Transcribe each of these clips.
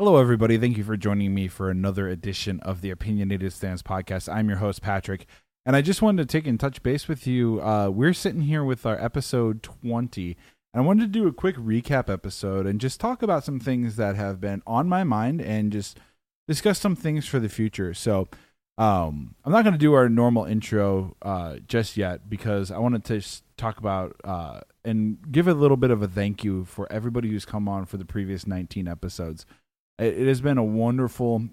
Hello, everybody. Thank you for joining me for another edition of the Opinionated Stance podcast. I'm your host, Patrick, and I just wanted to take and touch base with you. Uh, we're sitting here with our episode 20, and I wanted to do a quick recap episode and just talk about some things that have been on my mind and just discuss some things for the future. So, um, I'm not going to do our normal intro uh, just yet because I wanted to talk about uh, and give a little bit of a thank you for everybody who's come on for the previous 19 episodes. It, has been a wonderful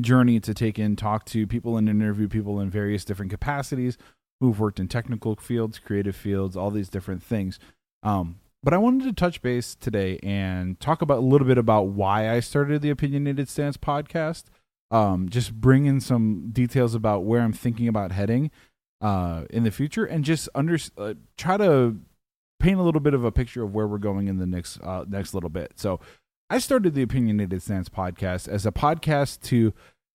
journey to take in, talk to people, and interview people in various different capacities who've worked in technical fields, creative fields, all these different things. Um, but I wanted to touch base today and talk about a little bit about why I started the Opinionated Stance podcast um, just bring in some details about where I'm thinking about heading uh, in the future, and just under uh, try to paint a little bit of a picture of where we're going in the next uh, next little bit. So, I started the Opinionated Stance podcast as a podcast to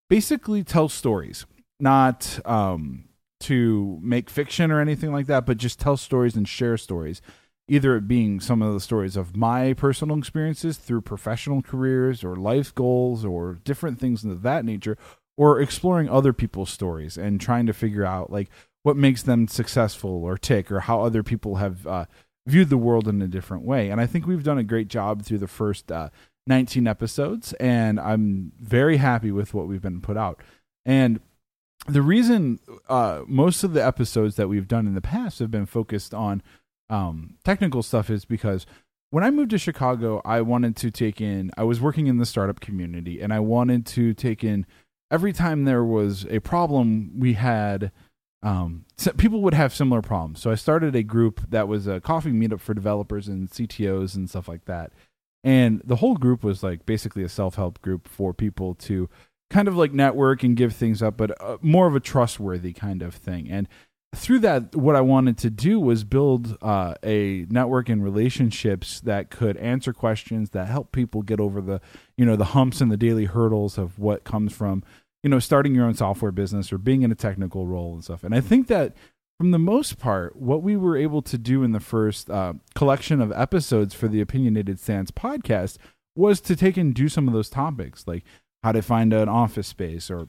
basically tell stories, not um, to make fiction or anything like that, but just tell stories and share stories either it being some of the stories of my personal experiences through professional careers or life goals or different things of that nature or exploring other people's stories and trying to figure out like what makes them successful or tick or how other people have uh, viewed the world in a different way. And i think we've done a great job through the first uh, 19 episodes and i'm very happy with what we've been put out. And the reason uh, most of the episodes that we've done in the past have been focused on um, technical stuff is because when I moved to Chicago, I wanted to take in, I was working in the startup community and I wanted to take in every time there was a problem, we had, um, people would have similar problems. So I started a group that was a coffee meetup for developers and CTOs and stuff like that. And the whole group was like basically a self help group for people to kind of like network and give things up, but uh, more of a trustworthy kind of thing. And through that, what I wanted to do was build uh, a network and relationships that could answer questions that help people get over the, you know, the humps and the daily hurdles of what comes from, you know, starting your own software business or being in a technical role and stuff. And I think that from the most part, what we were able to do in the first uh, collection of episodes for the Opinionated Stance podcast was to take and do some of those topics, like how to find an office space or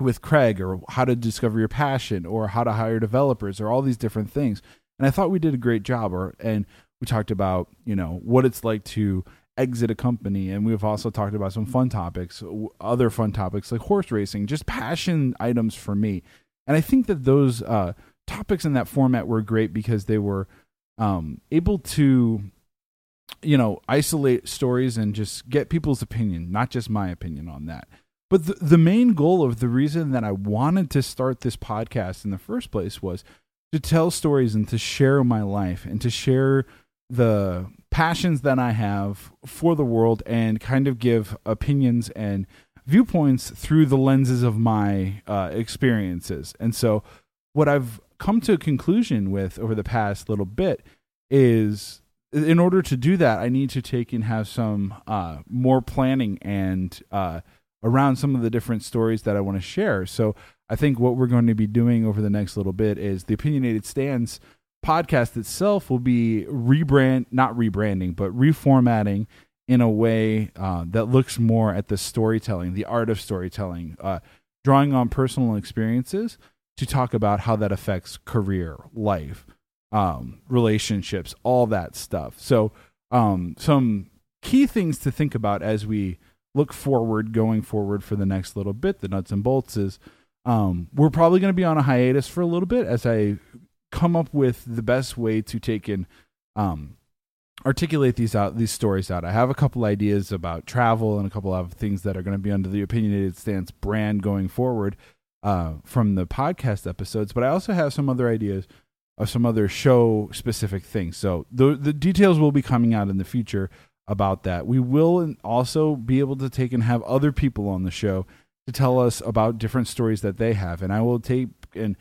with Craig or how to discover your passion or how to hire developers or all these different things. And I thought we did a great job or and we talked about, you know, what it's like to exit a company and we've also talked about some fun topics, other fun topics like horse racing, just passion items for me. And I think that those uh, topics in that format were great because they were um, able to you know isolate stories and just get people's opinion not just my opinion on that but the, the main goal of the reason that I wanted to start this podcast in the first place was to tell stories and to share my life and to share the passions that I have for the world and kind of give opinions and viewpoints through the lenses of my uh, experiences. And so, what I've come to a conclusion with over the past little bit is in order to do that, I need to take and have some uh, more planning and uh, around some of the different stories that I want to share. So I think what we're going to be doing over the next little bit is the Opinionated Stance podcast itself will be rebrand, not rebranding, but reformatting in a way uh, that looks more at the storytelling, the art of storytelling, uh, drawing on personal experiences to talk about how that affects career, life, um, relationships, all that stuff. So, um, some key things to think about as we look forward going forward for the next little bit the nuts and bolts is um, we're probably going to be on a hiatus for a little bit as i come up with the best way to take and um, articulate these out these stories out i have a couple ideas about travel and a couple of things that are going to be under the opinionated stance brand going forward uh, from the podcast episodes but i also have some other ideas of some other show specific things so the, the details will be coming out in the future about that. We will also be able to take and have other people on the show to tell us about different stories that they have. And I will take and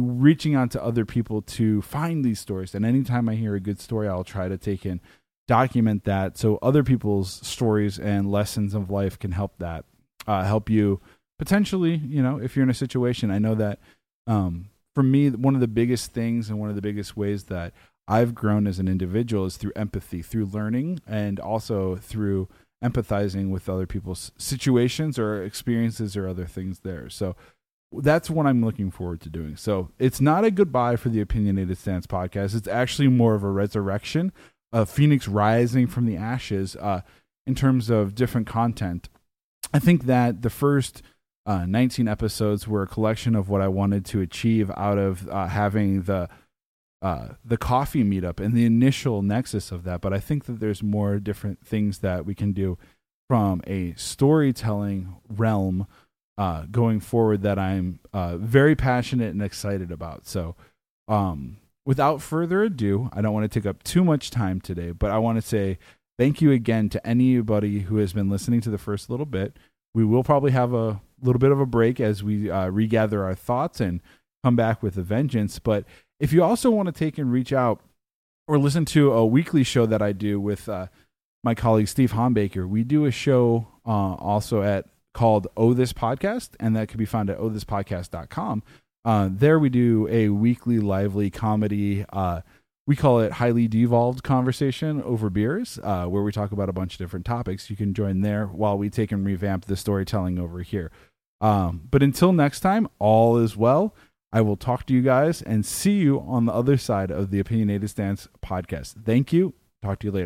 reaching out to other people to find these stories. And anytime I hear a good story, I'll try to take and document that so other people's stories and lessons of life can help that uh, help you potentially. You know, if you're in a situation, I know that um, for me, one of the biggest things and one of the biggest ways that I've grown as an individual is through empathy, through learning, and also through empathizing with other people's situations or experiences or other things there. So that's what I'm looking forward to doing. So it's not a goodbye for the Opinionated Stance podcast. It's actually more of a resurrection of Phoenix rising from the ashes uh, in terms of different content. I think that the first uh, 19 episodes were a collection of what I wanted to achieve out of uh, having the uh, the coffee meetup and the initial nexus of that. But I think that there's more different things that we can do from a storytelling realm uh, going forward that I'm uh, very passionate and excited about. So, um, without further ado, I don't want to take up too much time today, but I want to say thank you again to anybody who has been listening to the first little bit. We will probably have a little bit of a break as we uh, regather our thoughts and come back with a vengeance. But if you also want to take and reach out or listen to a weekly show that I do with uh, my colleague Steve Hombaker, we do a show uh, also at called Oh This Podcast, and that can be found at ohthispodcast.com. Uh, there we do a weekly lively comedy. Uh, we call it highly devolved conversation over beers, uh, where we talk about a bunch of different topics. You can join there while we take and revamp the storytelling over here. Um, but until next time, all is well. I will talk to you guys and see you on the other side of the Opinionated Stance podcast. Thank you. Talk to you later.